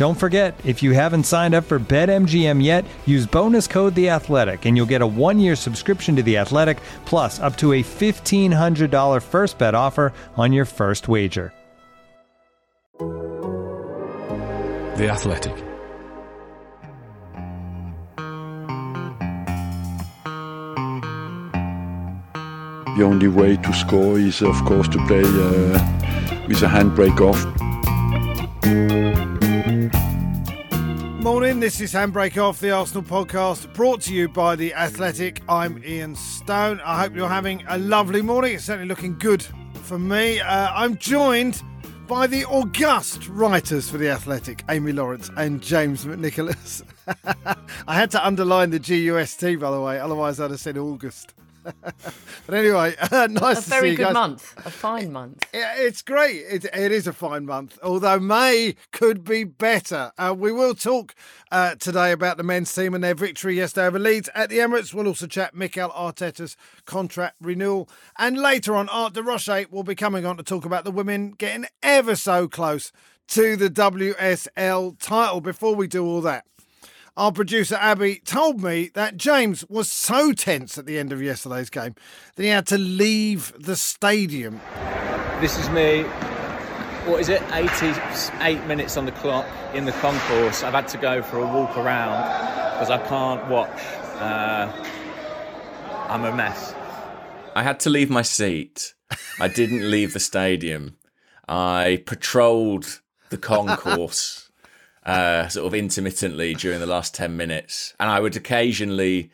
Don't forget, if you haven't signed up for BetMGM yet, use bonus code The Athletic, and you'll get a one-year subscription to The Athletic, plus up to a fifteen hundred dollar first bet offer on your first wager. The Athletic. The only way to score is, of course, to play uh, with a handbrake off. Morning, this is Handbrake Off, the Arsenal podcast, brought to you by The Athletic. I'm Ian Stone. I hope you're having a lovely morning. It's certainly looking good for me. Uh, I'm joined by the august writers for The Athletic, Amy Lawrence and James McNicholas. I had to underline the GUST, by the way, otherwise I'd have said August. but anyway, uh, nice a to very see you good guys. month, a fine month. Yeah, it's great. It, it is a fine month, although May could be better. Uh, we will talk uh, today about the men's team and their victory yesterday over Leeds at the Emirates. We'll also chat Mikel Arteta's contract renewal. And later on, Art de Roche will be coming on to talk about the women getting ever so close to the WSL title. Before we do all that, our producer Abby told me that James was so tense at the end of yesterday's game that he had to leave the stadium. This is me. What is it? 88 minutes on the clock in the concourse. I've had to go for a walk around because I can't watch. Uh, I'm a mess. I had to leave my seat. I didn't leave the stadium. I patrolled the concourse uh, sort of intermittently during the last 10 minutes. And I would occasionally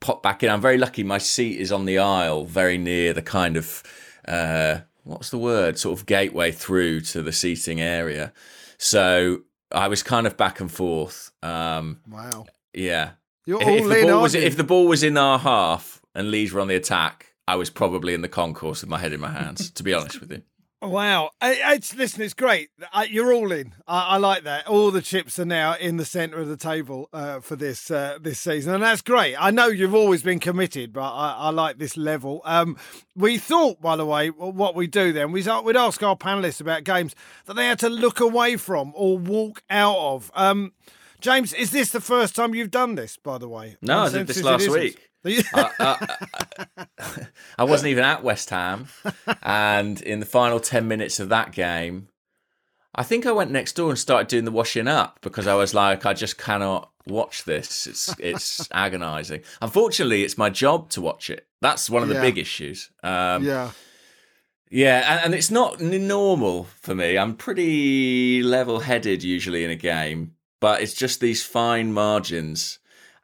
pop back in. I'm very lucky my seat is on the aisle, very near the kind of, uh, what's the word, sort of gateway through to the seating area. So I was kind of back and forth. Um, Wow. yeah. You're If- all if, the ball was, if the ball was in our half and Leeds were on the attack, I was probably in the concourse with my head in my hands, to be honest with you. Wow. I- It's, listen, it's great. I, you're all in. I, I like that. All the chips are now in the centre of the table uh, for this uh, this season, and that's great. I know you've always been committed, but I, I like this level. Um, we thought, by the way, what we do then, we'd we'd ask our panellists about games that they had to look away from or walk out of. Um, James, is this the first time you've done this, by the way? No, I did this last week. I, I- I wasn't even at West Ham, and in the final ten minutes of that game, I think I went next door and started doing the washing up because I was like, I just cannot watch this. It's it's agonising. Unfortunately, it's my job to watch it. That's one of the Yeah. big issues. Um, yeah. yeah, and, and it's not normal for me. I'm pretty level headed usually in a game, but it's just these fine margins.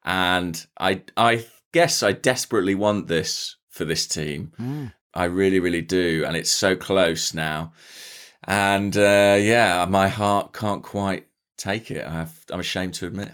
And I I guess I desperately want this for this team. I really, really do. And it's so close now. And uh, yeah, my heart can't quite take it. I have, I'm ashamed to admit.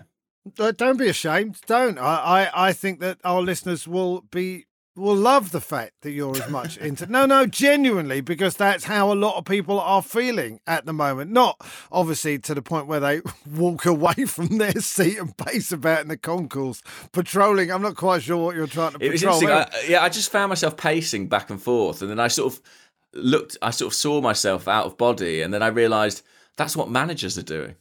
Don't be ashamed. Don't. I, I, I think that our listeners will be will love the fact that you're as much into. No, no, genuinely, because that's how a lot of people are feeling at the moment. Not obviously to the point where they walk away from their seat and pace about in the concourse, patrolling. I'm not quite sure what you're trying to It was patrol. interesting. I, yeah, I just found myself pacing back and forth, and then I sort of looked. I sort of saw myself out of body, and then I realised that's what managers are doing.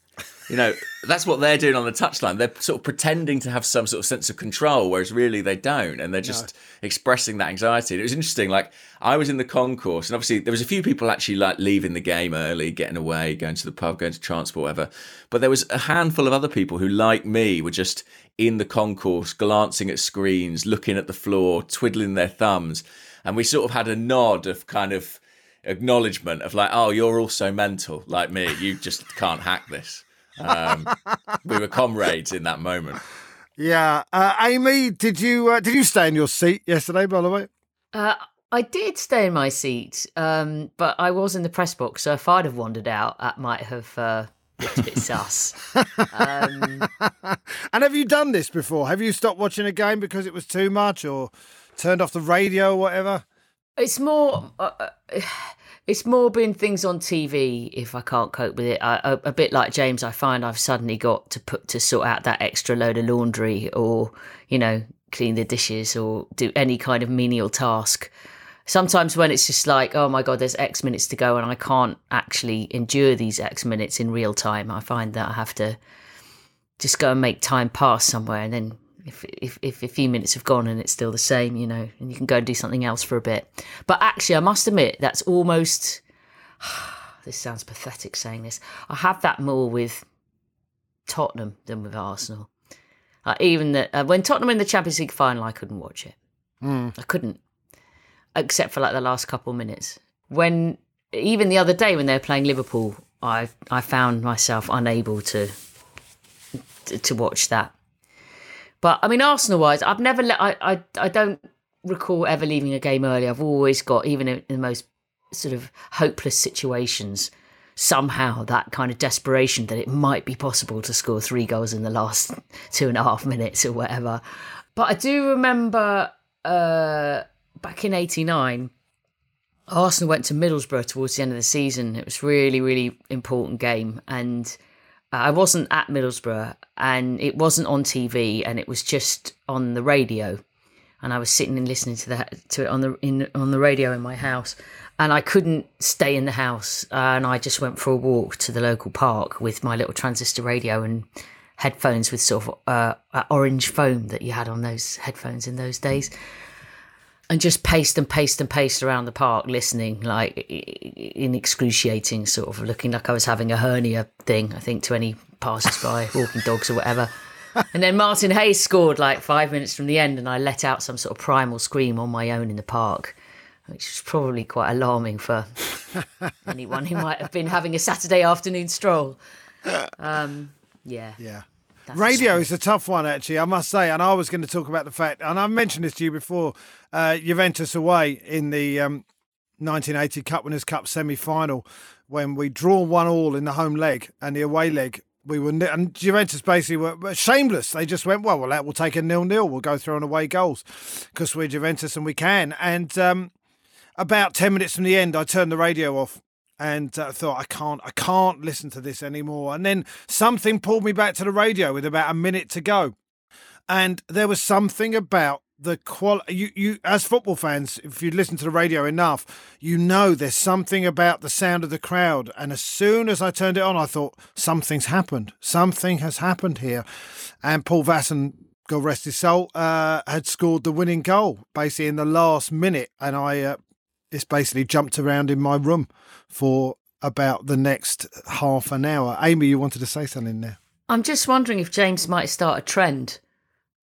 You know, that's what they're doing on the touchline. They're sort of pretending to have some sort of sense of control, whereas really they don't, and they're just no. expressing that anxiety. And it was interesting. Like I was in the concourse, and obviously there was a few people actually like leaving the game early, getting away, going to the pub, going to transport, whatever. But there was a handful of other people who, like me, were just in the concourse, glancing at screens, looking at the floor, twiddling their thumbs, and we sort of had a nod of kind of acknowledgement of like, oh, you're also mental like me. You just can't hack this. Um, we were comrades in that moment. Yeah, uh, Amy, did you uh, did you stay in your seat yesterday? By the way, uh, I did stay in my seat, um, but I was in the press box, so if I'd have wandered out, that might have uh, looked a bit sus. Um, and have you done this before? Have you stopped watching a game because it was too much, or turned off the radio, or whatever? It's more. Uh, uh it's more been things on TV if I can't cope with it. I, a, a, bit like James, I find I've suddenly got to put to sort out that extra load of laundry or you know clean the dishes or do any kind of menial task. Sometimes when it's just like, oh my god, there's X minutes to go and I can't actually endure these X minutes in real time. I find that I have to just go and make time pass somewhere and then if, if, if a few minutes have gone and it's still the same, you know, and you can go and do something else for a bit. But actually, I must admit, that's almost. this sounds pathetic saying this. I have that more with Tottenham than with Arsenal. Uh, even that uh, when Tottenham in the Champions League final, I couldn't watch it. Mm. I couldn't, except for like the last couple of minutes. When even the other day when they were playing Liverpool, I I found myself unable to to, to watch that. But I mean, Arsenal wise, I've never let, I, I, I don't recall ever leaving a game early. I've always got, even in, the most sort of hopeless situations, somehow that kind of desperation that it might be possible to score three goals in the last two and a half minutes or whatever. But I do remember uh, back in 89, Arsenal went to Middlesbrough towards the end of the season. It was really, really important game. And I wasn't at Middlesbrough and it wasn't on TV and it was just on the radio. And I was sitting and listening to that to it on the in on the radio in my house, and I couldn't stay in the house. And I just went for a walk to the local park with my little transistor radio and headphones with sort of uh, orange foam that you had on those headphones in those days and just paced and paced and paced around the park listening like in excruciating sort of looking like i was having a hernia thing i think to any passers-by walking dogs or whatever. And then martin hayes scored like five minutes from the end and i let out some sort of primal scream on my own in the park which was probably quite alarming for anyone who might have been having a saturday afternoon stroll. Um, yeah. Yeah Radio is a tough one, actually, I must say. And I was going to talk about the fact, and I've mentioned this to you before uh, Juventus away in the um, 1980 Cup Winners' Cup semi final when we draw one all in the home leg and the away leg. We were and Juventus basically were, shameless. They just went, well, well, we'll take a nil nil. We'll go through on away goals because we're Juventus and we can. And um, about ten minutes from the end, I turned the radio off and uh, thought I can't I can't listen to this anymore. And then something pulled me back to the radio with about a minute to go. And there was something about the quality you, you as football fans if you listen to the radio enough you know there's something about the sound of the crowd and as soon as i turned it on i thought something's happened something has happened here and paul vaessen god rest his soul uh, had scored the winning goal basically in the last minute and i uh, it's basically jumped around in my room for about the next half an hour. Amy, you wanted to say something there. I'm just wondering if James might start a trend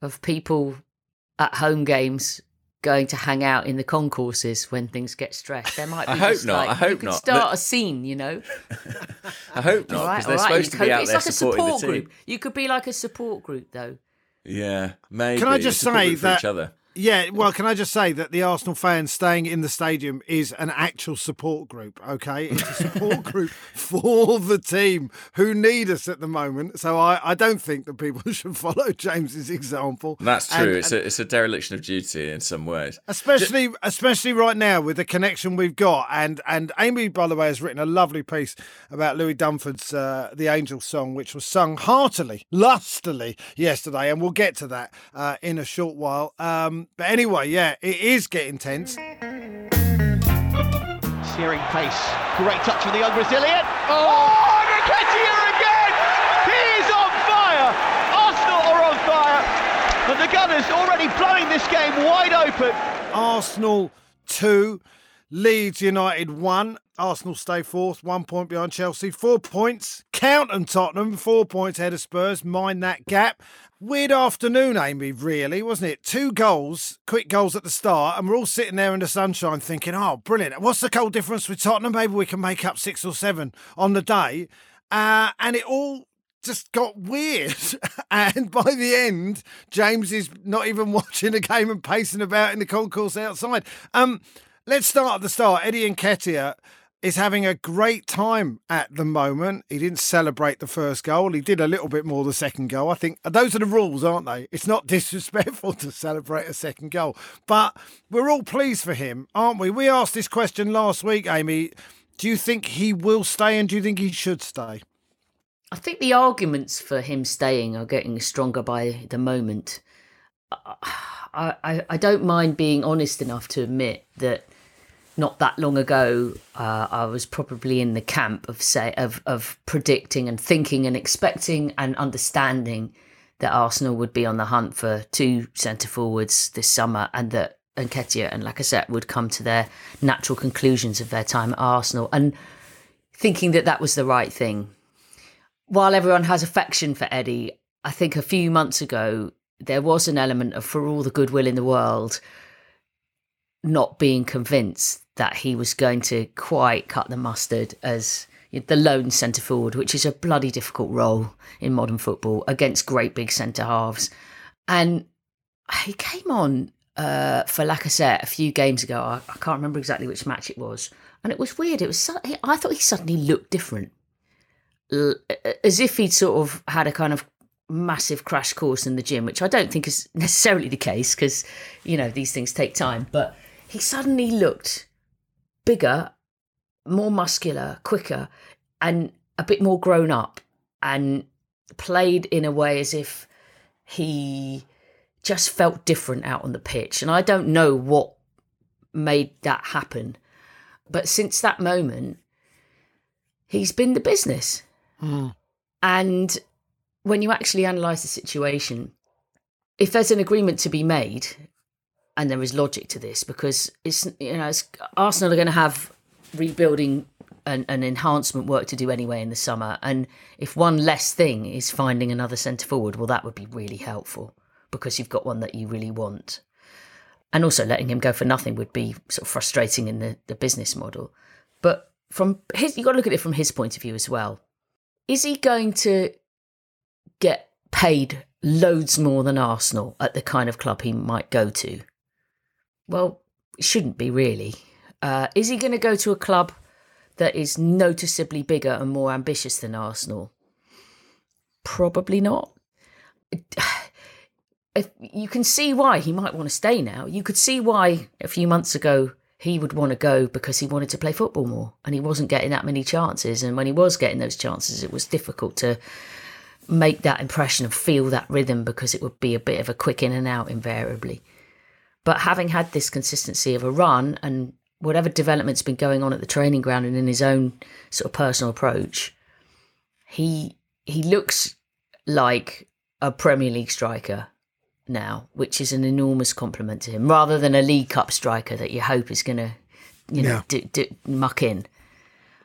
of people at home games going to hang out in the concourses when things get stressed. There might be. I hope not. Like, I hope you could not. Start a scene, you know. I hope not because they're right, supposed to be out it's there like supporting a support the team. Group. You could be like a support group, though. Yeah, maybe. Can I just say that each other. Yeah, well, can I just say that the Arsenal fans staying in the stadium is an actual support group, okay? It's a support group for the team who need us at the moment. So I, I don't think that people should follow James's example. That's true. And, it's, a, it's a dereliction of duty in some ways. Especially especially right now with the connection we've got. And, and Amy, by the way, has written a lovely piece about Louis Dunford's uh, The Angel song, which was sung heartily, lustily yesterday. And we'll get to that uh, in a short while. Um, but anyway, yeah, it is getting tense. Searing pace. Great touch from the young Brazilian. Oh, oh again! He is on fire! Arsenal are on fire! But the Gunners already blowing this game wide open. Arsenal 2, Leeds United 1. Arsenal stay fourth, one point behind Chelsea, four points. Count on Tottenham, four points ahead of Spurs. Mind that gap. Weird afternoon, Amy, really, wasn't it? Two goals, quick goals at the start, and we're all sitting there in the sunshine thinking, oh, brilliant. What's the goal difference with Tottenham? Maybe we can make up six or seven on the day. Uh, and it all just got weird. and by the end, James is not even watching the game and pacing about in the concourse outside. Um, let's start at the start. Eddie Nketiah is having a great time at the moment. He didn't celebrate the first goal. He did a little bit more the second goal. I think those are the rules, aren't they? It's not disrespectful to celebrate a second goal, but we're all pleased for him, aren't we? We asked this question last week, Amy. Do you think he will stay and do you think he should stay? I think the arguments for him staying are getting stronger by the moment. I, I, I don't mind being honest enough to admit that not that long ago, uh, I was probably in the camp of say of of predicting and thinking and expecting and understanding that Arsenal would be on the hunt for two centre forwards this summer, and that Nketiah and Lacazette would come to their natural conclusions of their time at Arsenal, and thinking that that was the right thing. While everyone has affection for Eddie, I think a few months ago there was an element of, for all the goodwill in the world, not being convinced that he was going to quite cut the mustard as the lone centre forward, which is a bloody difficult role in modern football against great big centre halves. And he came on uh, for Lacazette a few games ago. I, I, can't remember exactly which match it was, and it was weird. It was I thought he suddenly looked different, as if he'd sort of had a kind of massive crash course in the gym, which I don't think is necessarily the case because you know these things take time, but he suddenly looked bigger, more muscular, quicker, and a bit more grown up, and played in a way as if he just felt different out on the pitch. And I don't know what made that happen. But since that moment, he's been the business. Mm. And when you actually analyse the situation, if there's an agreement to be made, and there is logic to this because it's you know it's, Arsenal are going to have rebuilding and, and, enhancement work to do anyway in the summer, and if one less thing is finding another centre forward, well, that would be really helpful because you've got one that you really want, and also letting him go for nothing would be sort of frustrating in the, the business model. But from his, you've got to look at it from his point of view as well. Is he going to get paid loads more than Arsenal at the kind of club he might go to? Well, shouldn't be really. Uh, is he going to go to a club that is noticeably bigger and more ambitious than Arsenal? Probably not. If you can see why he might want to stay now. You could see why a few months ago he would want to go because he wanted to play football more and he wasn't getting that many chances. And when he was getting those chances, it was difficult to make that impression and feel that rhythm because it would be a bit of a quick in and out invariably. But having had this consistency of a run and whatever development's been going on at the training ground and in his own sort of personal approach, he he looks like a Premier League striker now, which is an enormous compliment to him, rather than a League Cup striker that you hope is going to, you know, yeah. d- d- muck in.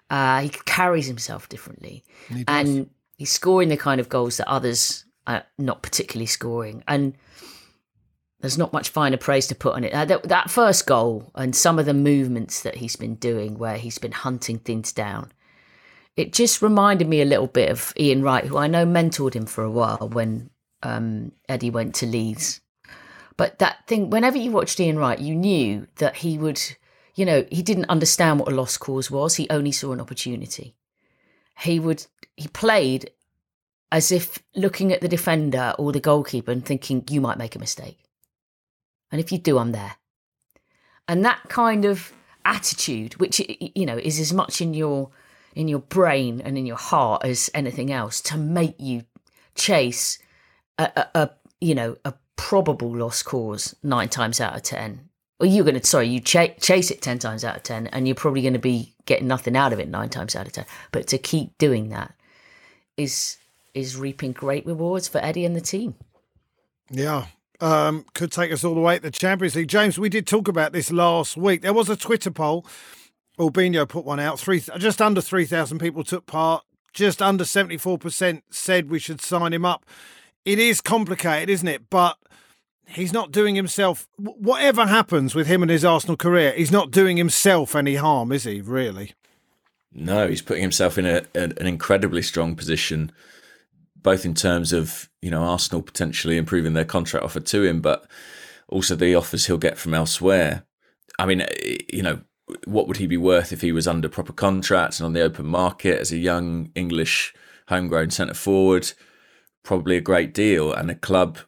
Uh, he carries himself differently, he and he's scoring the kind of goals that others are not particularly scoring, and there's not much finer praise to put on it. Uh, that, that, first goal and some of the movements that he's been doing, where he's been hunting things down, it just reminded me a little bit of Ian Wright, who I know mentored him for a while when um, Eddie went to Leeds. But that thing, whenever you watched Ian Wright, you knew that he would, you know, he didn't understand what a lost cause was. He only saw an opportunity. He would, he played as if looking at the defender or the goalkeeper and thinking, you might make a mistake and if you do, I'm there. And that kind of attitude, which you know is as much in your in your brain and in your heart as anything else, to make you chase a, a, a you know a probable lost cause nine times out of ten. Or you're going to sorry, you ch- chase it ten times out of ten, and you're probably going to be getting nothing out of it nine times out of ten. But to keep doing that is is reaping great rewards for Eddie and the team. Yeah, um, could take us all the way at the Champions League. James, we did talk about this last week. There was a Twitter poll. Albino put one out. Three, just under 3,000 people took part. Just under 74% said we should sign him up. It is complicated, isn't it? But he's not doing himself, whatever happens with him and his Arsenal career, he's not doing himself any harm, is he, really? No, he's putting himself in a, an incredibly strong position both in terms of you know Arsenal potentially improving their contract offer to him, but also the offers he'll get from elsewhere. I mean, you know, what would he be worth if he was under proper contract and on the open market as a young English homegrown centre forward? Probably a great deal, and a club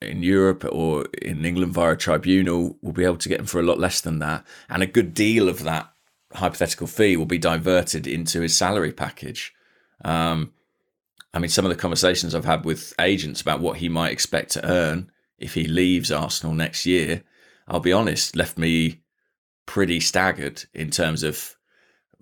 in Europe or in England via a tribunal will be able to get him for a lot less than that, and a good deal of that hypothetical fee will be diverted into his salary package. Um, I mean, some of the conversations I've had with agents about what he might expect to earn if he leaves Arsenal next year, I'll be honest, left me pretty staggered in terms of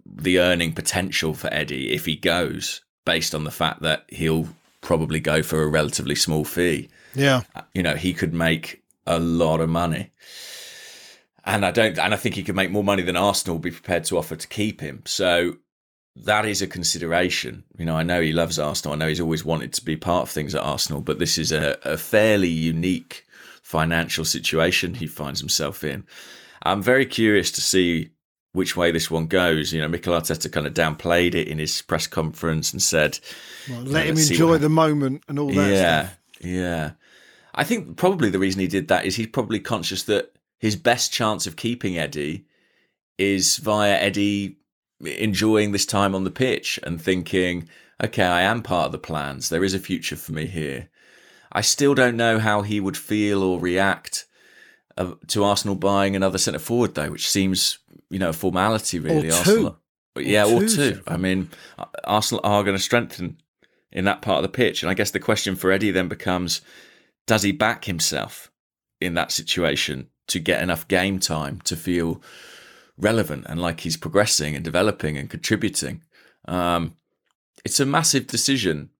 the earning potential for Eddie if he goes, based on the fact that he'll probably go for a relatively small fee. Yeah. Uh, you know, he could make a lot of money. And I don't and I think he could make more money than Arsenal will be prepared to offer to keep him. So that is a consideration. You know, I know he loves Arsenal. I know he's always wanted to be part of things at Arsenal, but this is a, a fairly unique financial situation he finds himself in. I'm very curious to see which way this one goes. You know, Mikel Arteta kind of downplayed it in his press conference and said, well, "Let him enjoy the moment and all that." Yeah, stuff. yeah. I think probably the reason he did that is he's probably conscious that his best chance of keeping Eddie is via Eddie enjoying this time on the pitch and thinking, okay, I am part of the plans. There is a future for me here. I still don't know how he would feel or react uh, to Arsenal buying another centre forward, though, which seems, you know, a formality, really. Or two. Arsenal, or yeah, two. or two. I mean, Arsenal are going to strengthen in that part of the pitch. And I guess the question for Eddie then becomes does he back himself in that situation to get enough game time to feel relevant and like he's progressing and developing and contributing. Um, it's a massive decision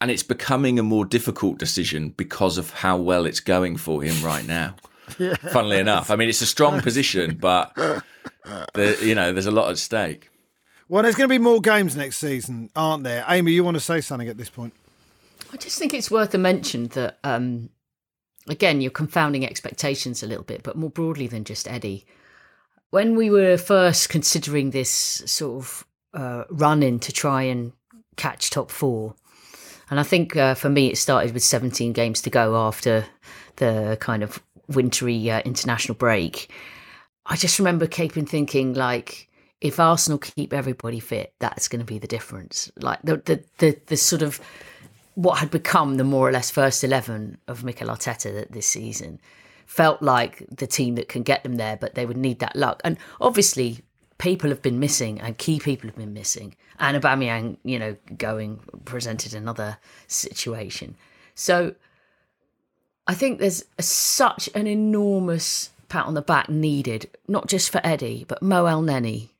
and it's becoming a more difficult decision because of how well it's going for him right now. yeah. Funnily enough, I mean it's a strong position, but the, you know there's a lot at stake. Well, there's going to be more games next season, aren't there? Amy, you want to say something at this point? I just think it's worth a mention that, um, again, you're confounding expectations a little bit, but more broadly than just Eddie when we were first considering this sort of uh, run in to try and catch top four, and I think uh, for me it started with 17 games to go after the kind of wintry uh, international break. I just remember keeping thinking like, if Arsenal keep everybody fit, that's going to be the difference. Like the the the, the sort of what had become the more or less first eleven of Mikel Arteta this season felt like the team that can get them there, but they would need that luck. And obviously, people have been missing, and key people have been missing. And Aubameyang, you know, going presented another situation. So I think there's a, such an enormous pat on the back needed, not just for Eddie, but Mo Elneny,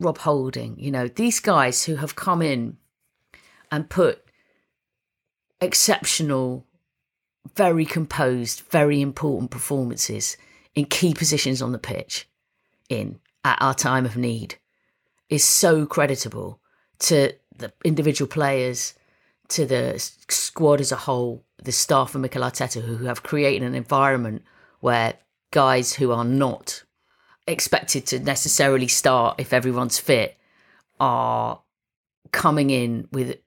Rob Holding. You know, these guys who have come in and put exceptional very composed, very important performances in key positions on the pitch in at our time of need is so creditable to the individual players, to the squad as a whole, the staff of Mikel Arteta, who have created an environment where guys who are not expected to necessarily start if everyone's fit are coming in with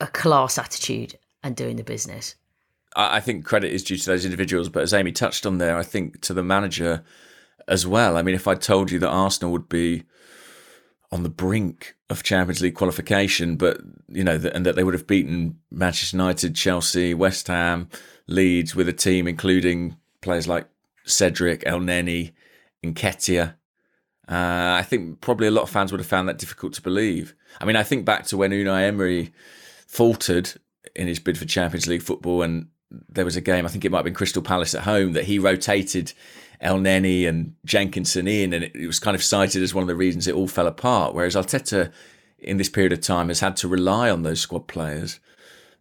a class attitude and doing the business. I think credit is due to those individuals, but as Amy touched on there, I think to the manager as well. I mean, if I told you that Arsenal would be on the brink of Champions League qualification, but you know, and that they would have beaten Manchester United, Chelsea, West Ham, Leeds with a team including players like Cedric, Elneny, Nketiah. Uh, I think probably a lot of fans would have found that difficult to believe. I mean, I think back to when Unai Emery faltered in his bid for Champions League football and there was a game, I think it might have been Crystal Palace at home, that he rotated El Elneny and Jenkinson in, and it, was kind of cited as one of the reasons it all fell apart. Whereas Arteta, in this period of time, has had to rely on those squad players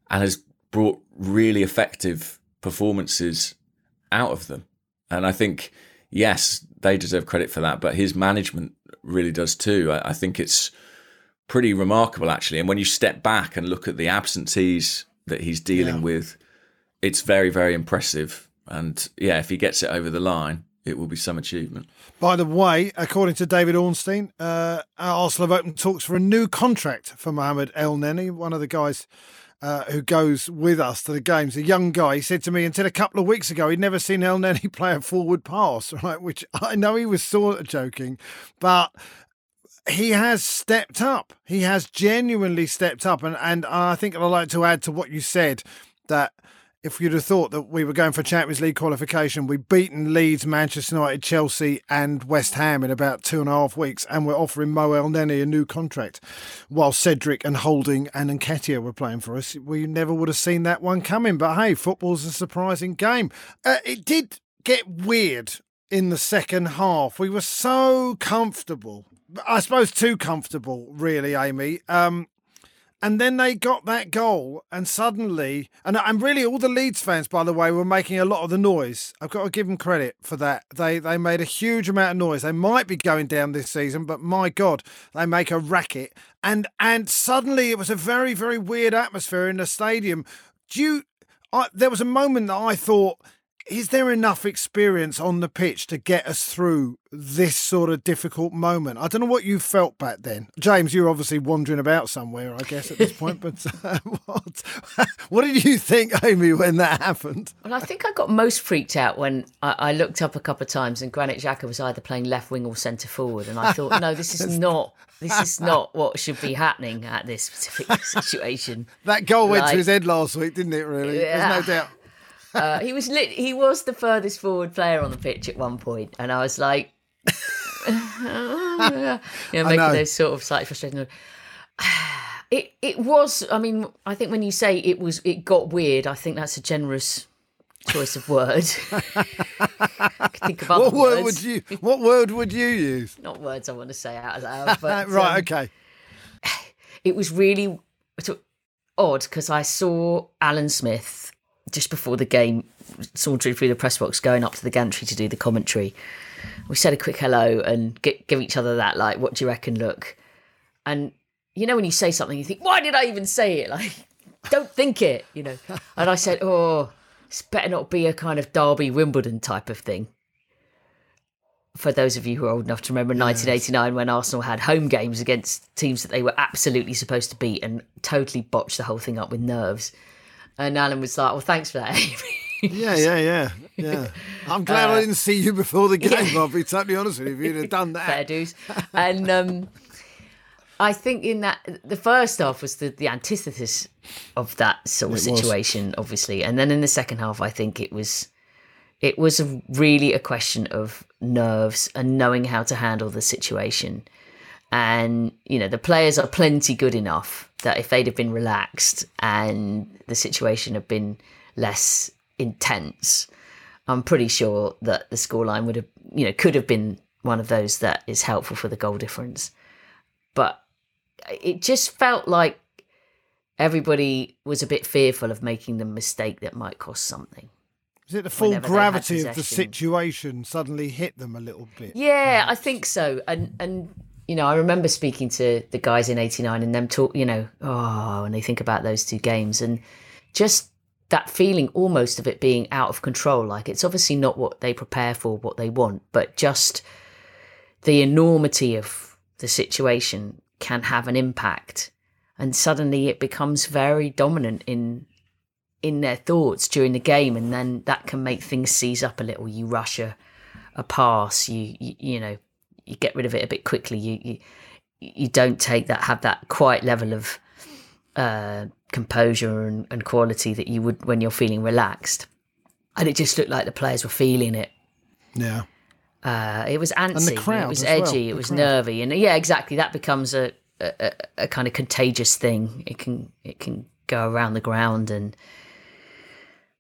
and has brought really effective performances out of them. And I think, yes, they deserve credit for that, but his management really does too. I, I think it's pretty remarkable, actually. And when you step back and look at the absentees that he's dealing Yeah. with, it's very, very impressive. And yeah, if he gets it over the line, it will be some achievement. By the way, according to David Ornstein, uh, Arsenal have opened talks for a new contract for Mohamed Elneny, one of the guys uh, who goes with us to the games. A young guy. He said to me until a couple of weeks ago he'd never seen Elneny play a forward pass, right? Which I know he was sort of joking, but he has stepped up. He has genuinely stepped up, and and I think I'd like to add to what you said that if you'd have thought that we were going for Champions League qualification, we've beaten Leeds, Manchester United, Chelsea, and West Ham in about two and a half weeks, and we're offering Mo Elneny a new contract, while Cedric and Holding and Nketiah were playing for us. We never would have seen that one coming. But hey, football's a surprising game. Uh, it did get weird in the second half. We were so comfortable. I suppose too comfortable, really, Amy. Um, and then they got that goal, and suddenly, and and really, all the Leeds fans, by the way, were making a lot of the noise. I've got to give them credit for that. They they made a huge amount of noise. They might be going down this season, but my God, they make a racket. And and suddenly, it was a very very weird atmosphere in the stadium. Do you? I, there was a moment that I thought. Is there enough experience on the pitch to get us through this sort of difficult moment? I don't know what you felt back then. James, you're obviously wandering about somewhere, I guess, at this point. But uh, what, what did you think, Amy, when that happened? Well, I think I got most freaked out when I, I looked up a couple of times and Granit Xhaka was either playing left wing or centre forward, and I thought, no, this is not this is not what should be happening at this specific situation. That goal went to his head last week, didn't it, really? Yeah. There's no doubt. Uh, he was lit, he was the furthest forward player on the pitch at one point, and I was like, yeah, making know. those sort of slightly frustrating. It it was. I mean, I think when you say it was, it got weird. I think that's a generous choice of word. Think of other What word words. would you? What word would you use? Not words I want to say out loud, but right. um, okay. it was really odd because I saw Alan Smith just before the game sauntering through the press box, going up to the gantry to do the commentary. We said a quick hello and gi- give each other that like, "What do you reckon?" Look, and you know when you say something, you think, "Why did I even say it?" Like, don't think it, you know. And I said, "Oh, it's better not be a kind of Derby Wimbledon type of thing." for those of you who are old enough to remember 1989 when Arsenal had home games against teams that they were absolutely supposed to beat and totally botched the whole thing up with nerves. And Alan was like, "Well, thanks for that." Yeah, yeah, yeah, yeah. I'm glad I didn't see you before the game. I'll be totally honest with you. If you'd have done that, Fair dues. And um, I think in that the first half was the, the antithesis of that sort of It was. situation, obviously, and then in the second half, I think it was it was really a question of nerves and knowing how to handle the situation. And you know, the players are plenty good enough that if they'd have been relaxed and the situation had been less intense, I'm pretty sure that the scoreline would have, you know, could have been one of those that is helpful for the goal difference. But it just felt like everybody was a bit fearful of making the mistake that might cost something. is it the full gravity of the situation suddenly hit them a little bit? Yeah, I think so. And and you know, I remember speaking to the guys in '89 and them talk. You know, oh, when they think about those two games and just that feeling almost of it being out of control. Like it's obviously not what they prepare for, what they want, but just the enormity of the situation can have an impact, and suddenly it becomes very dominant in in their thoughts during the game, and then that can make things seize up a little. You rush a, a pass, you, you you know, you get rid of it a bit quickly. You you, you don't take that have that quiet level of uh, composure and, and quality that you would when you're feeling relaxed. And it just looked like the players were feeling it. Yeah. Uh, it was antsy, it was as well, edgy, the it was crowd. nervy, and yeah, exactly. That becomes a a- a kind of contagious thing. It can it can go around the ground, and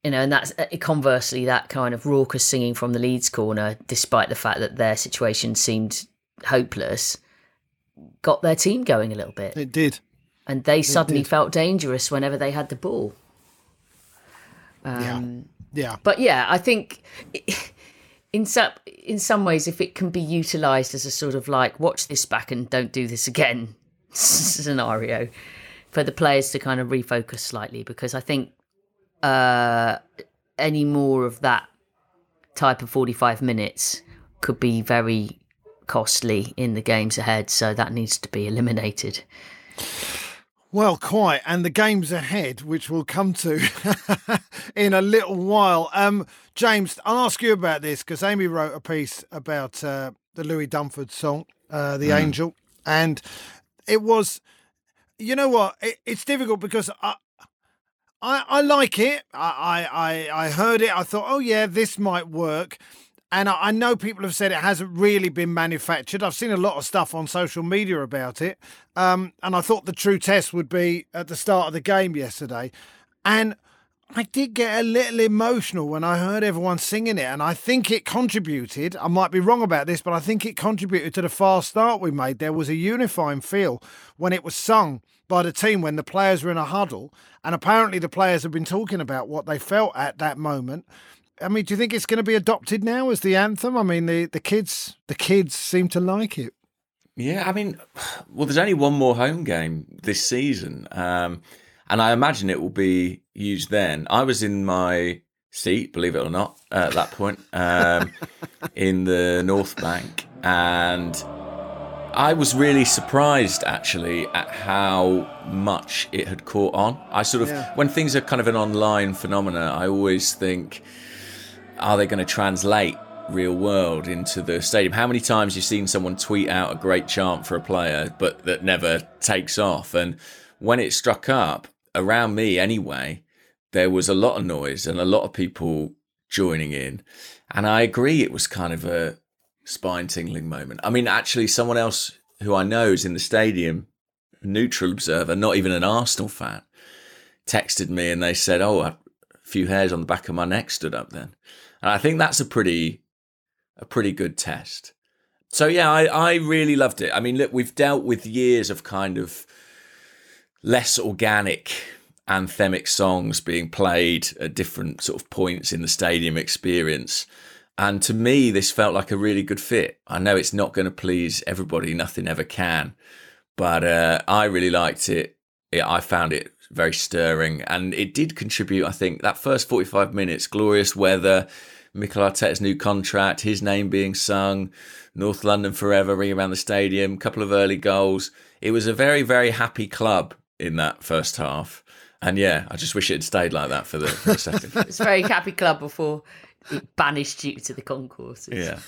you know, and that's uh, conversely that kind of raucous singing from the Leeds corner, despite the fact that their situation seemed hopeless, got their team going a little bit, It did. and they suddenly did. felt dangerous whenever they had the ball. Yeah. Um, Yeah. But yeah, I think in some in some ways, if it can be utilised as a sort of like watch this back and don't do this again scenario, for the players to kind of refocus slightly, because I think uh, any more of that type of forty five minutes could be very costly in the games ahead. So that needs to be eliminated. Well, quite. And the games ahead, which we'll come to in a little while. Um, James, I'll ask you about this because Amy wrote a piece about uh, the Louis Dunford song, uh, The mm. Angel. And it was, you know what? It, it's difficult because I, I, I like it. I, I, I heard it. I thought, oh, yeah, this might work. And I know people have said it hasn't really been manufactured. I've seen a lot of stuff on social media about it. Um, and I thought the true test would be at the start of the game yesterday. And I did get a little emotional when I heard everyone singing it. And I think it contributed. I might be wrong about this, but I think it contributed to the fast start we made. There was a unifying feel when it was sung by the team when the players were in a huddle. And apparently the players have been talking about what they felt at that moment. I mean, do you think it's going to be adopted now as the anthem? I mean, the, the kids the kids seem to like it. Yeah, I mean, well, there's only one more home game this season, um, and I imagine it will be used then. I was in my seat, believe it or not, at that point um, in the North Bank, and I was really surprised actually at how much it had caught on. I sort of, yeah. when things are kind of an online phenomena, I always think are they going to translate real world into the stadium? How many times you've seen someone tweet out a great chant for a player, but that never takes off? And when it struck up around me anyway, there was a lot of noise and a lot of people joining in. And I agree, it was kind of a spine tingling moment. I mean, actually, someone else who I know is in the stadium, neutral observer, not even an Arsenal fan, texted me and they said, Oh, a few hairs on the back of my neck stood up then. And I think that's a pretty a pretty good test. So yeah, I, I really loved it. I mean, look, we've dealt with years of kind of less organic anthemic songs being played at different sort of points in the stadium experience. And to me, this felt like a really good fit. I know it's not going to please everybody, nothing ever can, but uh, I really liked it. I found it very stirring, and it did contribute. I think that first forty-five minutes, glorious weather, Mikel Arteta's new contract, his name being sung, North London forever ring around the stadium, couple of early goals. It was a very, very happy club in that first half. And yeah, I just wish it had stayed like that for the, for the second. it's very happy club before it banished you to the concourse. Yeah.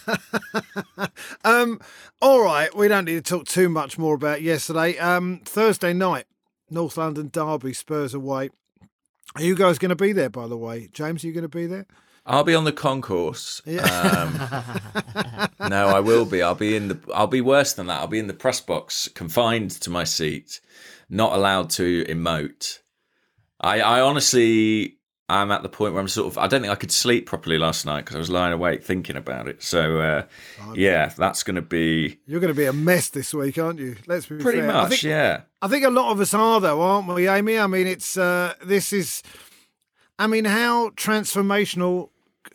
um, all right, we don't need to talk too much more about yesterday. Um, Thursday night, North London Derby, Spurs away. Are you guys going to be there, by the way? James, are you going to be there? I'll be on the concourse. Yeah. Um, no, I will be. I'll be in the. I'll be worse than that. I'll be in the press box, confined to my seat, not allowed to emote. I, I honestly, I'm at the point where I'm sort of. I don't think I could sleep properly last night because I was lying awake thinking about it. So, uh, yeah, that's going to be. You're going to be a mess this week, aren't you? Let's be pretty fair. much. I think, yeah. I think a lot of us are, though, aren't we, Amy? I mean, it's uh, this is. I mean, how transformational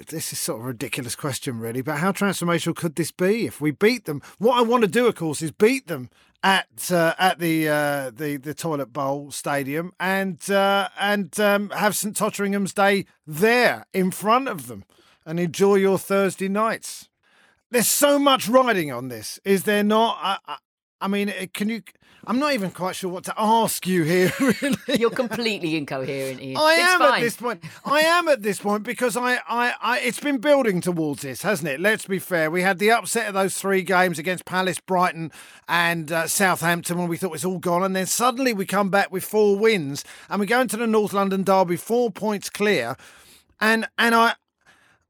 this is sort of a ridiculous question, really, but how transformational could this be if we beat them? What I want to do, of course, is beat them at uh, at the uh, the the Toilet Bowl Stadium and uh, and um, have St Totteringham's Day there in front of them and enjoy your Thursday nights. There's so much riding on this, is there not? I, I, I mean, can you? I'm not even quite sure what to ask you here. Really, you're completely incoherent. Ian. I it's am fine. at this point. I am at this point because I, I, I, it's been building towards this, hasn't it? Let's be fair. We had the upset of those three games against Palace, Brighton, and uh, Southampton when we thought it was all gone, and then suddenly we come back with four wins, and we go into the North London Derby, four points clear, and and I,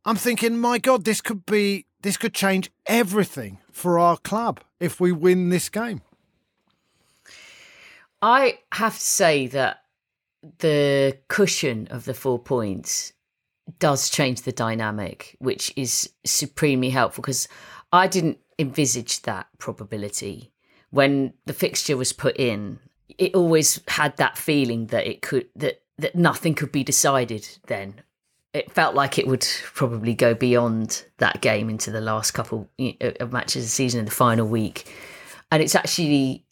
I'm thinking, my God, this could be, this could change everything for our club if we win this game. I have to say that the cushion of the four points does change the dynamic, which is supremely helpful because I didn't envisage that probability when the fixture was put in. It always had that feeling that it could that that nothing could be decided then it felt like it would probably go beyond that game into the last couple of matches of the season in the final week. And it's actually,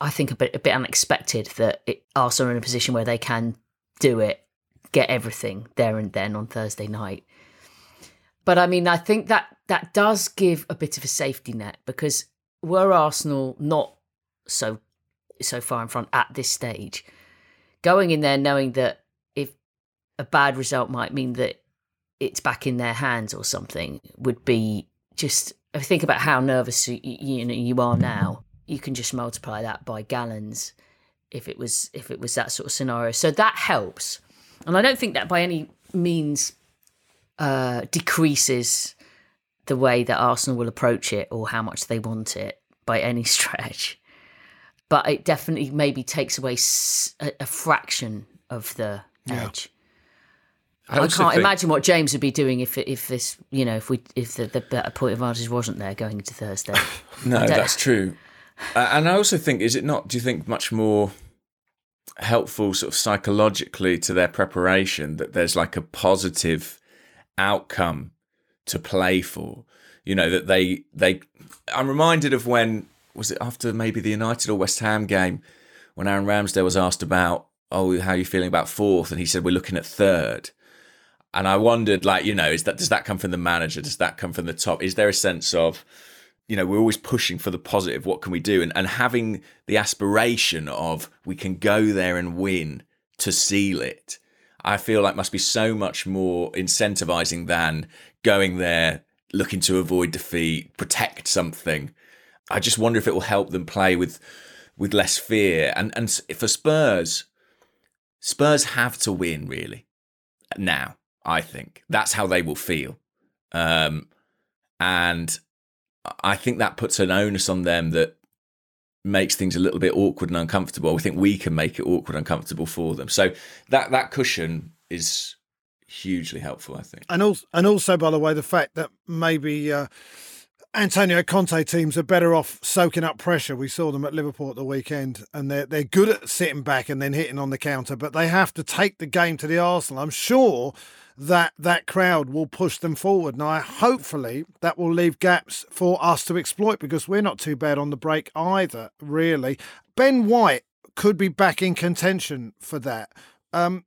I think, a bit a bit unexpected that it, Arsenal are in a position where they can do it, get everything there and then on Thursday night. But I mean, I think that that does give a bit of a safety net because were Arsenal not so so far in front at this stage, going in there knowing that if a bad result might mean that it's back in their hands or something would be just think about how nervous you, you know you are now you can just multiply that by gallons if it was if it was that sort of scenario so that helps and i don't think that by any means uh, decreases the way that arsenal will approach it or how much they want it by any stretch but it definitely maybe takes away a, a fraction of the yeah. edge I, I can't imagine what James would be doing if if this you know if we if the, the better point of advantage wasn't there going into Thursday. no, that's true. Uh, and I also think is it not? Do you think much more helpful, sort of psychologically, to their preparation that there's like a positive outcome to play for? You know that they they. I'm reminded of when was it after maybe the United or West Ham game when Aaron Ramsdale was asked about oh how are you feeling about fourth and he said we're looking at third and I wondered, like, you know, is that does that come from the manager? Does that come from the top? Is there a sense of, you know, we're always pushing for the positive. What can we do? And and having the aspiration of we can go there and win to seal it, I feel like must be so much more incentivizing than going there looking to avoid defeat, protect something. I just wonder if it will help them play with with less fear. And and for Spurs, Spurs have to win really now. I think that's how they will feel, um, and I think that puts an onus on them that makes things a little bit awkward and uncomfortable. We think we can make it awkward and uncomfortable for them. So that that cushion is hugely helpful, I think. And also, and also, by the way, the fact that maybe. Uh, Antonio Conte teams are better off soaking up pressure. We saw them at Liverpool at the weekend, and they're they're good at sitting back and then hitting on the counter, but they have to take the game to the Arsenal. I'm sure that that crowd will push them forward. Now, hopefully, that will leave gaps for us to exploit because we're not too bad on the break either, really. Ben White could be back in contention for that. Um,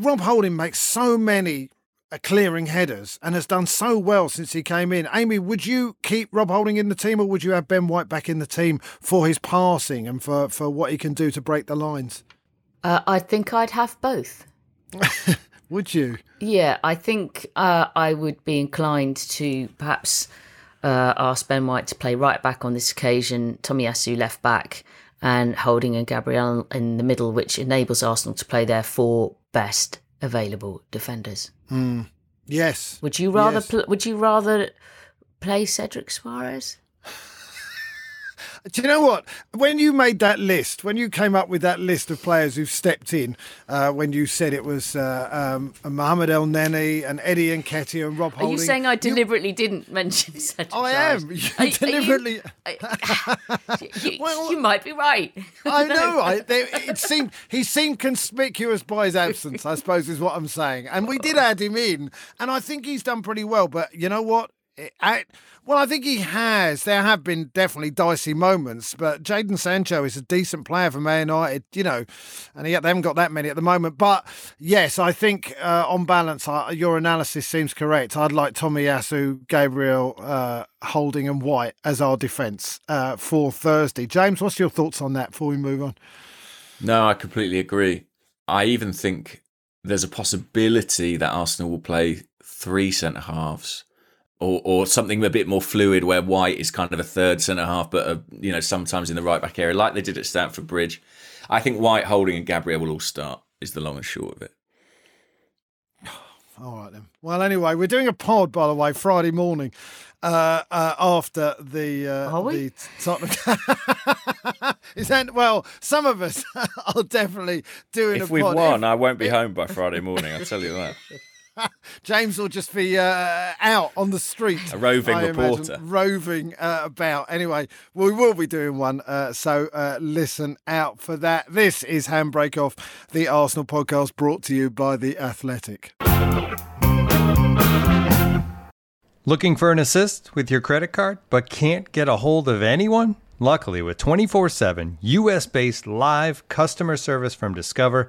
Rob Holding makes so many uh, clearing headers and has done so well since he came in. Amy, would you keep Rob Holding in the team or would you have Ben White back in the team for his passing and for, for what he can do to break the lines? Uh, I think I'd have both. Would you? Yeah, I think uh, I would be inclined to perhaps uh, ask Ben White to play right back on this occasion, Tomiyasu left back, and Holding and Gabriel in the middle, which enables Arsenal to play their four best available defenders. Mm. Yes. Would you rather? Yes. Pl- would you rather play Cedric Soares? Do you know what? When you made that list, when you came up with that list of players who've stepped in, uh, when you said it was uh, um, Mohamed Elneny and Eddie and Nketiah and Rob Holding. Are you saying I deliberately you... didn't mention Cedric I am. You are, deliberately. Are you... you, well, you might be right. I know. I, it seemed he seemed conspicuous by his absence. I suppose is what I'm saying. And we did add him in, and I think he's done pretty well. But you know what? I, well, I think he has. There have been definitely dicey moments, but Jadon Sancho is a decent player for Man United, you know, and he, they haven't got that many at the moment. But yes, I think uh, on balance, uh, your analysis seems correct. I'd like Tomiyasu, Gabriel, uh, Holding, and White as our defence uh, for Thursday. James, what's your thoughts on that before we move on? No, I completely agree. I even think there's a possibility that Arsenal will play three centre halves or or something a bit more fluid where White is kind of a third centre half, but a, you know sometimes in the right back area, like they did at Stamford Bridge. I think White, Holding, and Gabriel will all start. Is the long and short of it. All right then. Well, anyway, we're doing a pod, by the way, Friday morning uh, uh, after the uh, Are we? the Tottenham. Is that well? Some of us are definitely doing. If we've pod. won, if, I won't be home by Friday morning. I'll tell you that. James will just be uh, out on the street. A roving I reporter. Imagine, roving uh, about. Anyway, we will be doing one, uh, so uh, listen out for that. This is Handbrake Off, the Arsenal podcast brought to you by The Athletic. Looking for an assist with your credit card, but can't get a hold of anyone? Luckily, with 24 7 US based live customer service from Discover,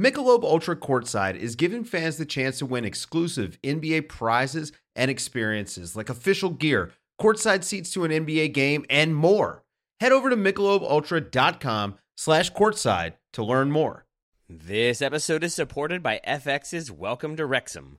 Michelob Ultra Courtside is giving fans the chance to win exclusive NBA prizes and experiences like official gear, courtside seats to an NBA game, and more. Head over to michelobultra.com slash courtside to learn more. This episode is supported by FX's Welcome to Wrexham.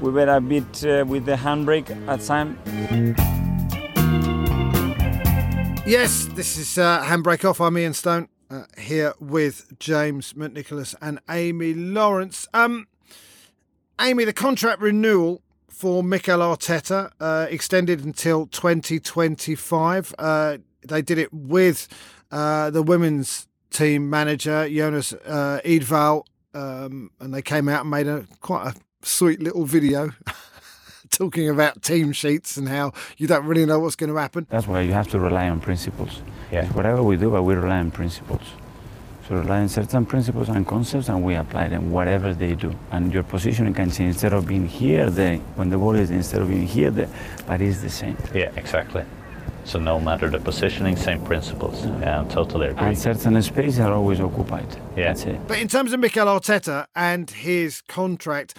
We were a bit uh, with the handbrake at time. Yes, this is uh, Handbrake Off. I'm Ian Stone uh, here with James McNicholas and Amy Lawrence. Um, Amy, the contract renewal for Mikel Arteta uh, extended until 2025. Uh, they did it with uh, the women's team manager, Jonas uh, um, and they came out and made a quite a sweet little video talking about team sheets and how you don't really know what's going to happen. That's why you have to rely on principles. Yeah. Whatever we do, but we rely on principles. So rely on certain principles and concepts, and we apply them whatever they do. And your positioning can change. Instead of being here, there, when the ball is instead of being here, there, but it's the same. Yeah, exactly. So no matter the positioning, same principles. Yeah, I totally agree. And certain spaces are always occupied. Yeah. That's it. But in terms of Mikel Arteta and his contract,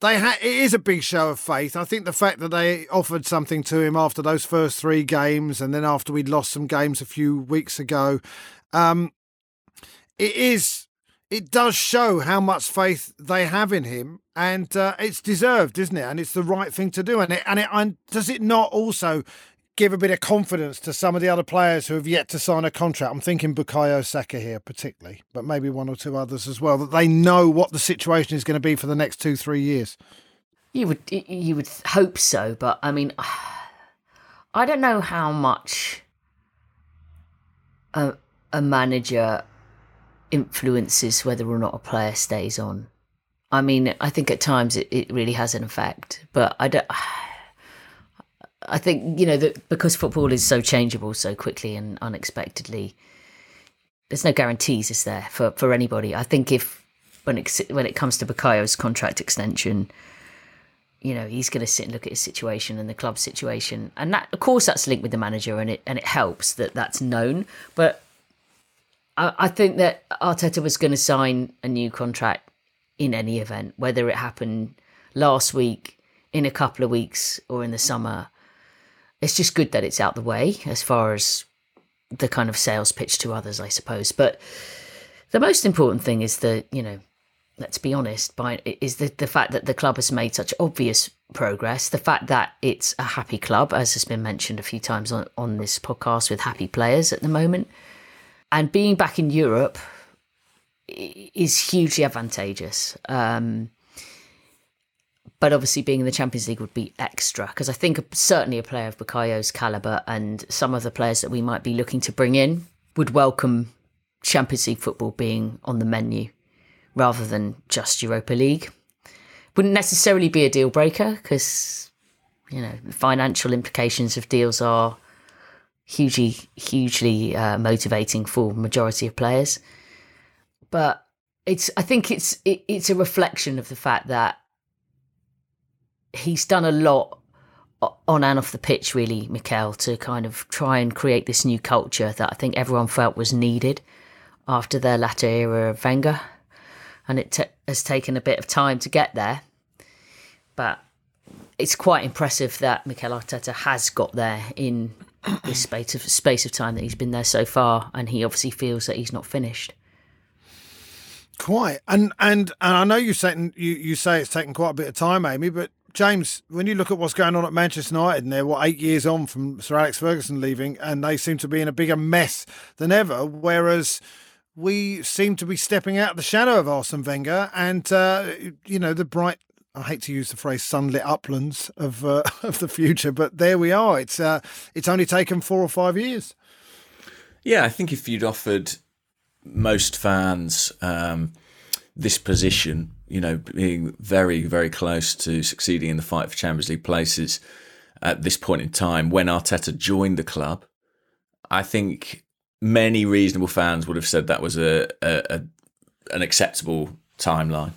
they ha- it is a big show of faith. I think the fact that they offered something to him after those first three games, and then after we'd lost some games a few weeks ago, um, it is it does show how much faith they have in him, and uh, it's deserved, isn't it? And it's the right thing to do. And it and it and does it not also give a bit of confidence to some of the other players who have yet to sign a contract. I'm thinking Bukayo Saka here particularly, but maybe one or two others as well. That they know what the situation is going to be for the next two, three years. You would you would hope so, but I mean, I don't know how much a a manager influences whether or not a player stays on. I mean, I think at times it, it really has an effect, but I don't. I think you know that because football is so changeable so quickly and unexpectedly, there's no guarantees, is there, for, for anybody? I think if when it when it comes to Bukayo's contract extension, you know he's going to sit and look at his situation and the club situation, and that of course that's linked with the manager, and it and it helps that that's known. But I think that Arteta was going to sign a new contract in any event, whether it happened last week, in a couple of weeks, or in the summer it's just good that it's out the way as far as the kind of sales pitch to others, I suppose. But the most important thing is the, you know, let's be honest, by is the the fact that the club has made such obvious progress. The fact that it's a happy club, as has been mentioned a few times on on this podcast, with happy players at the moment, and being back in Europe is hugely advantageous. Um, but obviously being in the Champions League would be extra because I think certainly a player of Bukayo's caliber and some of the players that we might be looking to bring in would welcome Champions League football being on the menu rather than just Europa League. Wouldn't necessarily be a deal breaker because you know the financial implications of deals are hugely hugely uh, motivating for majority of players, but it's I think it's it, it's a reflection of the fact that he's done a lot on and off the pitch, really, Mikel, to kind of try and create this new culture that I think everyone felt was needed after their latter era of Wenger. And it t- has taken a bit of time to get there. But it's quite impressive that Mikel Arteta has got there in this space of space of time that he's been there so far, and he obviously feels that he's not finished. Quite, and and and I know you say you you say it's taken quite a bit of time, Amy, but James, when you look at what's going on at Manchester United, and they're what eight years on from Sir Alex Ferguson leaving, and they seem to be in a bigger mess than ever, whereas we seem to be stepping out of the shadow of Arsene Wenger, and uh, you know the bright. I hate to use the phrase "sunlit uplands" of uh, of the future, but there we are. It's uh, it's only taken four or five years. Yeah, I think if you'd offered most fans um, this position, you know, being very, very close to succeeding in the fight for Champions League places at this point in time, when Arteta joined the club, I think many reasonable fans would have said that was a, a, a an acceptable timeline.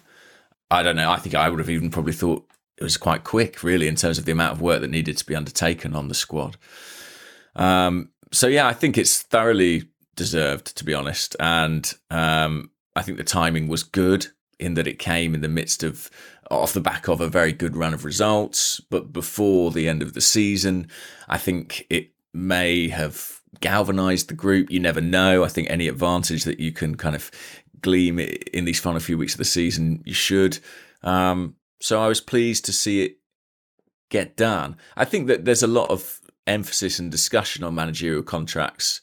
I don't know. I think I would have even probably thought it was quite quick, really, in terms of the amount of work that needed to be undertaken on the squad. Um, so yeah, I think it's thoroughly deserved, to be honest. And um, I think the timing was good in that it came in the midst of off the back of a very good run of results, but before the end of the season, I think it may have galvanized the group. You never know. I think any advantage that you can kind of gleam in these final few weeks of the season, you should. Um, so I was pleased to see it get done. I think that there's a lot of emphasis and discussion on managerial contracts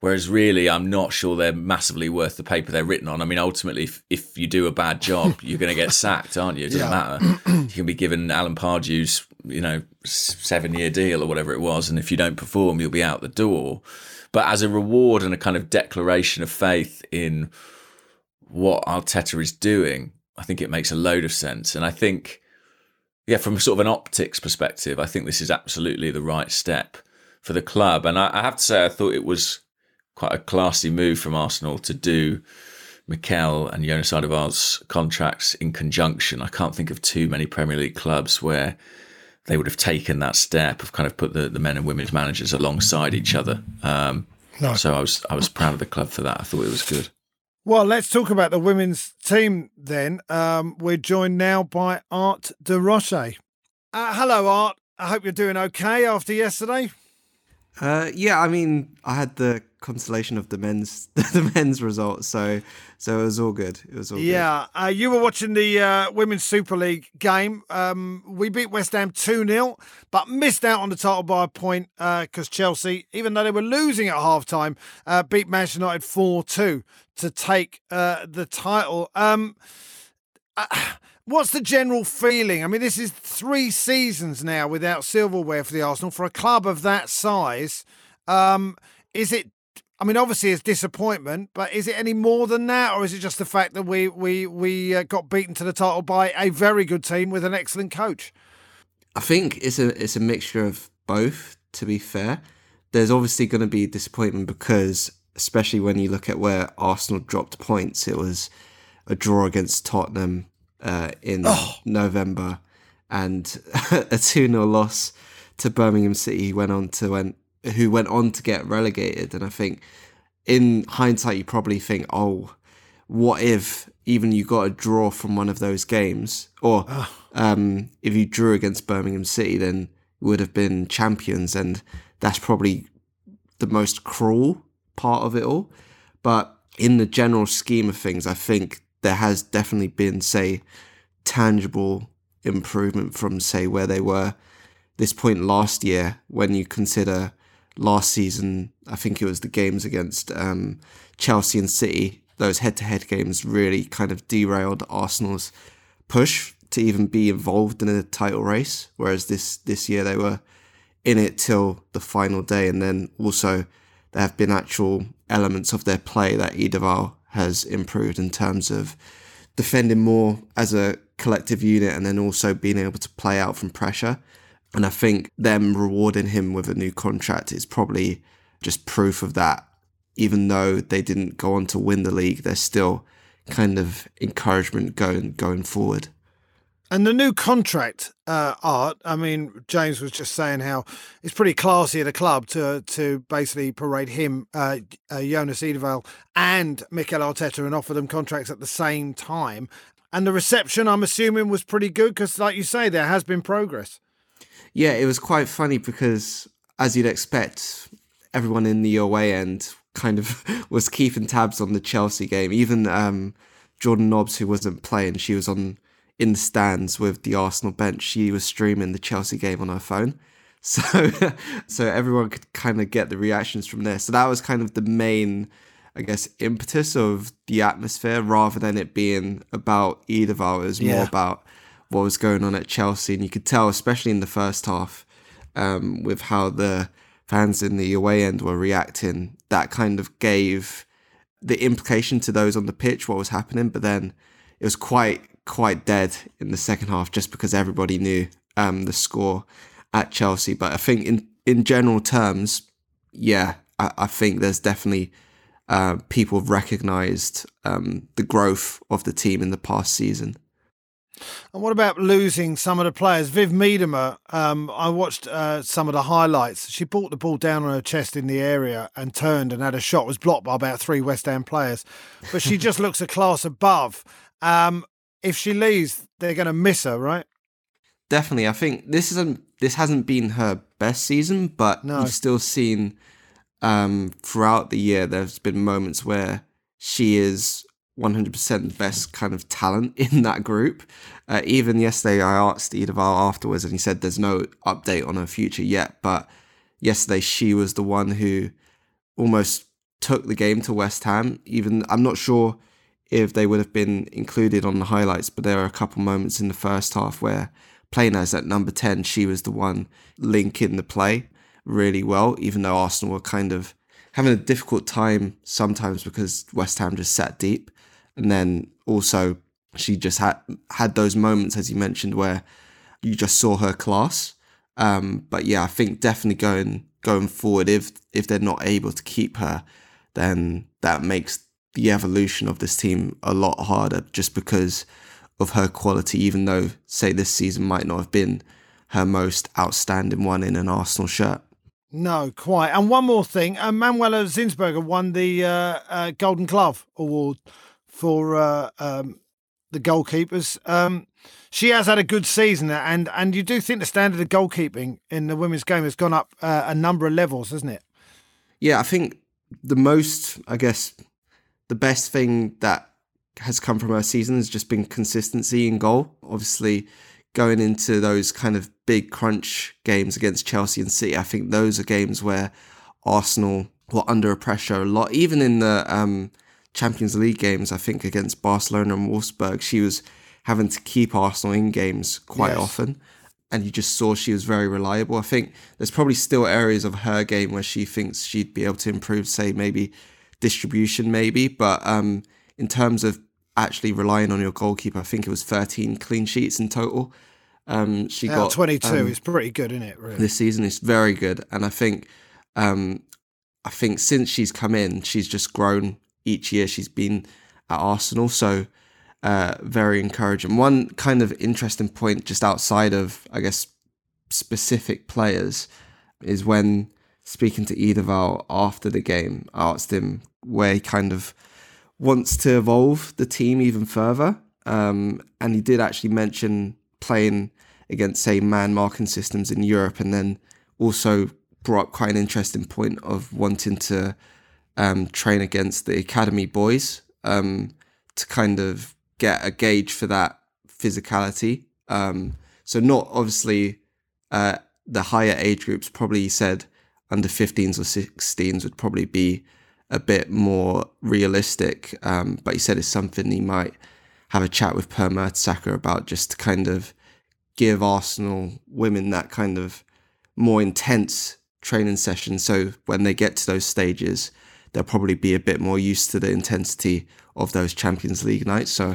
Whereas really, I'm not sure they're massively worth the paper they're written on. I mean, ultimately, if, if you do a bad job, you're going to get sacked, aren't you? It doesn't yeah. matter. You can be given Alan Pardew's, you know, seven year deal or whatever it was, and if you don't perform, you'll be out the door. But as a reward and a kind of declaration of faith in what Arteta is doing, I think it makes a load of sense. And I think, yeah, from sort of an optics perspective, I think this is absolutely the right step for the club. And I, I have to say, I thought it was quite a classy move from Arsenal to do Mikel and Jonas Eidevall's contracts in conjunction. I can't think of too many Premier League clubs where they would have taken that step of kind of put the, the men and women's managers alongside each other. Um, no. So I was I was proud of the club for that. I thought it was good. Well, let's talk about the women's team then. Um, we're joined now by Art de Roche. Uh, hello, Art. I hope you're doing okay after yesterday. Uh, yeah, I mean, I had the consolation of the men's the men's results, so so it was all good. It was all yeah. Uh, you were watching the uh, women's Super League game. Um, we beat West Ham two 0 but missed out on the title by a point because uh, Chelsea, even though they were losing at half time, uh, beat Manchester United four two to take uh, the title. Um, what's the general feeling? I mean, this is three seasons now without silverware for the Arsenal for a club of that size. Um, is it? I mean, obviously it's disappointment, but is it any more than that, or is it just the fact that we we we uh, got beaten to the title by a very good team with an excellent coach? I think it's a it's a mixture of both. To be fair, there's obviously going to be disappointment because, especially when you look at where Arsenal dropped points, it was a draw against Tottenham uh, in oh. November and a 2 0 loss to Birmingham City went on to went who went on to get relegated and I think in hindsight you probably think oh what if even you got a draw from one of those games or oh. um, if you drew against Birmingham City then would have been champions and that's probably the most cruel part of it all but in the general scheme of things I think there has definitely been, say, tangible improvement from, say, where they were this point last year when you consider last season, I think it was the games against um, Chelsea and City, those head to head games really kind of derailed Arsenal's push to even be involved in a title race. Whereas this, this year they were in it till the final day. And then also there have been actual elements of their play that Eidevall has improved in terms of defending more as a collective unit and then also being able to play out from pressure. And I think them rewarding him with a new contract is probably just proof of that. Even though they didn't go on to win the league, there's still kind of encouragement going going forward. And the new contract uh, art, I mean, James was just saying how it's pretty classy at a club to to basically parade him, uh, uh, Jonas Eidevall, and Mikel Arteta and offer them contracts at the same time. and the reception, I'm assuming, was pretty good because, like you say, there has been progress. Yeah, it was quite funny because, as you'd expect, everyone in the away end kind of was keeping tabs on the Chelsea game. Even um, Jordan Nobbs, who wasn't playing, she was on in the stands with the Arsenal bench. She was streaming the Chelsea game on her phone. So, so everyone could kind of get the reactions from there. So that was kind of the main, I guess, impetus of the atmosphere, rather than it being about Eidevall. It was more about what was going on at Chelsea, and you could tell, especially in the first half, um, with how the fans in the away end were reacting. That kind of gave the implication to those on the pitch what was happening, but then it was quite quite dead in the second half just because everybody knew um, the score at Chelsea. But I think in in general terms, yeah, I, I think there's definitely uh, people have recognised um, the growth of the team in the past season. And what about losing some of the players? Viv Miedema, um, I watched uh, some of the highlights. She brought the ball down on her chest in the area and turned and had a shot. Was blocked by about three West Ham players, but she just looks a class above. Um, if she leaves, they're going to miss her, right? Definitely, I think this isn't this hasn't been her best season, but No. you've still seen um, throughout the year there's been moments where she is 100% the best kind of talent in that group. Uh, even yesterday, I asked Eidevall afterwards, and he said there's no update on her future yet. But yesterday, she was the one who almost took the game to West Ham. Even I'm not sure if they would have been included on the highlights, but there are a couple moments in the first half where playing as at number 10, she was the one linking the play really well, even though Arsenal were kind of having a difficult time sometimes because West Ham just sat deep. And then also she just had had those moments, as you mentioned, where you just saw her class. Um, but yeah, I think definitely going going forward, if if they're not able to keep her, then that makes the evolution of this team a lot harder just because of her quality, even though, say, this season might not have been her most outstanding one in an Arsenal shirt. No, quite. And one more thing, uh, Manuela Zinsberger won the uh, uh, Golden Glove Award for uh, um, the goalkeepers. Um, she has had a good season, and and you do think the standard of goalkeeping in the women's game has gone up uh, a number of levels, hasn't it? Yeah, I think the most, I guess, the best thing that has come from her season has just been consistency in goal. Obviously, going into those kind of big crunch games against Chelsea and City, I think those are games where Arsenal were under a pressure a lot. Even in the um, Champions League games, I think against Barcelona and Wolfsburg, she was having to keep Arsenal in games quite Yes. often. And you just saw she was very reliable. I think there's probably still areas of her game where she thinks she'd be able to improve, say maybe distribution, maybe. But um, in terms of actually relying on your goalkeeper, I think it was 13 clean sheets in total. Um, she Out got 22, um, it's pretty good, isn't it? Really? this season is very good, and I think, um, I think since she's come in, she's just grown each year. She's been at Arsenal, so uh, very encouraging. One kind of interesting point, just outside of, I guess, specific players, is when speaking to Eidevall after the game, I asked him where he kind of wants to evolve the team even further. Um, and he did actually mention playing against, say, man marking systems in Europe, and then also brought up quite an interesting point of wanting to um, train against the academy boys um, to kind of get a gauge for that physicality. Um, so not obviously uh, the higher age groups. Probably said under 15s or 16s would probably be a bit more realistic. Um, but he said it's something he might have a chat with Per Mertesacker about just to kind of give Arsenal women that kind of more intense training session. So when they get to those stages, they'll probably be a bit more used to the intensity of those Champions League nights. So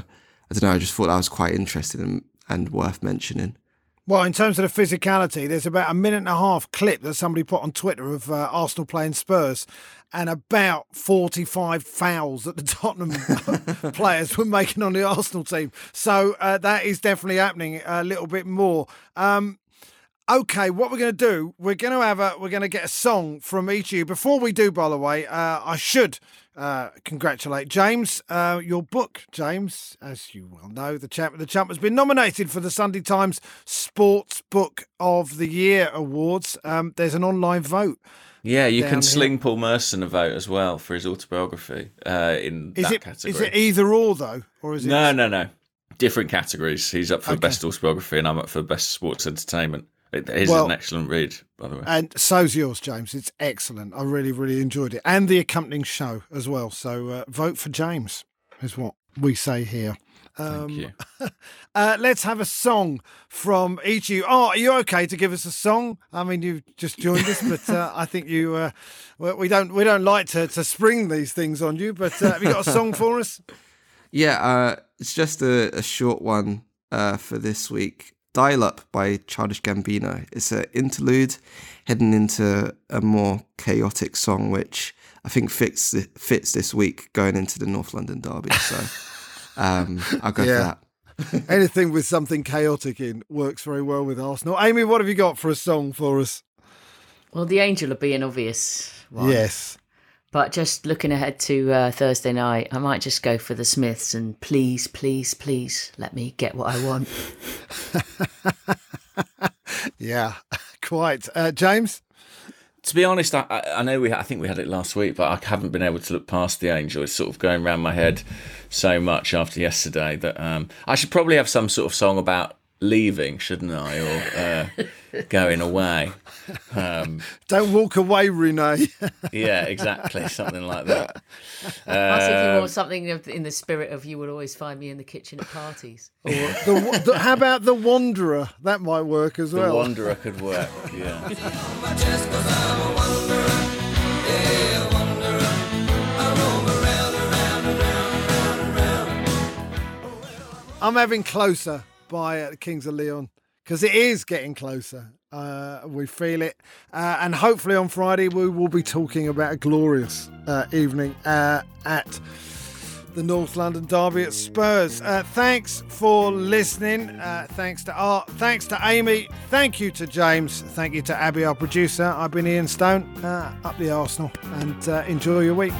I don't know. I just thought that was quite interesting and, and worth mentioning. Well, in terms of the physicality, there's about a minute and a half clip that somebody put on Twitter of uh, Arsenal playing Spurs, and about 45 fouls that the Tottenham players were making on the Arsenal team. So uh, that is definitely happening a little bit more. Um, okay, what we're going to do, we're going to have a, we're going to get a song from each of you. Before we do, by the way, uh, I should uh, congratulate James. Uh, your book, James, as you well know, the champ the champ has been nominated for the Sunday Times Sports Book of the Year awards. Um, there's an online vote. Yeah, you can here. sling Paul Merson a vote as well for his autobiography uh, in Is that it category. is it either or though, or is it No, no, no. Different categories. He's up for Okay. best autobiography, and I'm up for best sports entertainment. It is Well- an excellent read, by the way. And so's yours, James. It's excellent. I really, really enjoyed it, and the accompanying show as well. So uh, vote for James is what we say here. Um, Thank you. Uh, let's have a song from each of you. Oh, are you okay to give us a song? I mean, you've just joined us, but uh, I think you. Uh, we don't we don't like to, to spring these things on you. But uh, have you got a song for us? Yeah, uh, it's just a, a short one uh, for this week. Dial Up by Childish Gambino. It's an interlude heading into a more chaotic song, which I think fits fits this week going into the North London derby. So um, I'll go Yeah. for that. Anything with something chaotic in works very well with Arsenal. Amy, what have you got for a song for us? Well, the Angel would be an obvious one. Yes. But just looking ahead to uh, Thursday night, I might just go for the Smiths and please, please, please let me get what I want. Yeah, quite. Uh, James? To be honest, I, I I know we I think we had it last week, but I haven't been able to look past the angel. It's sort of going around my head so much after yesterday that um, I should probably have some sort of song about leaving, shouldn't I, or uh, going away? Um, Don't walk away, Renee. yeah, exactly, something like that. I was thinking Um, more something in the spirit of you would always find me in the kitchen at parties. Or the, the, how about the Wanderer? That might work as the well. The Wanderer could work. Yeah. I'm having closer by uh, Kings of Leon because it is getting closer. Uh, we feel it, uh, and hopefully on Friday we will be talking about a glorious uh, evening uh, at the North London Derby at Spurs. Uh, thanks for listening. Thanks to Art. Thanks to Amy. Thank you to James. Thank you to Abby, our producer. I've been Ian Stone, up the Arsenal, and enjoy your week.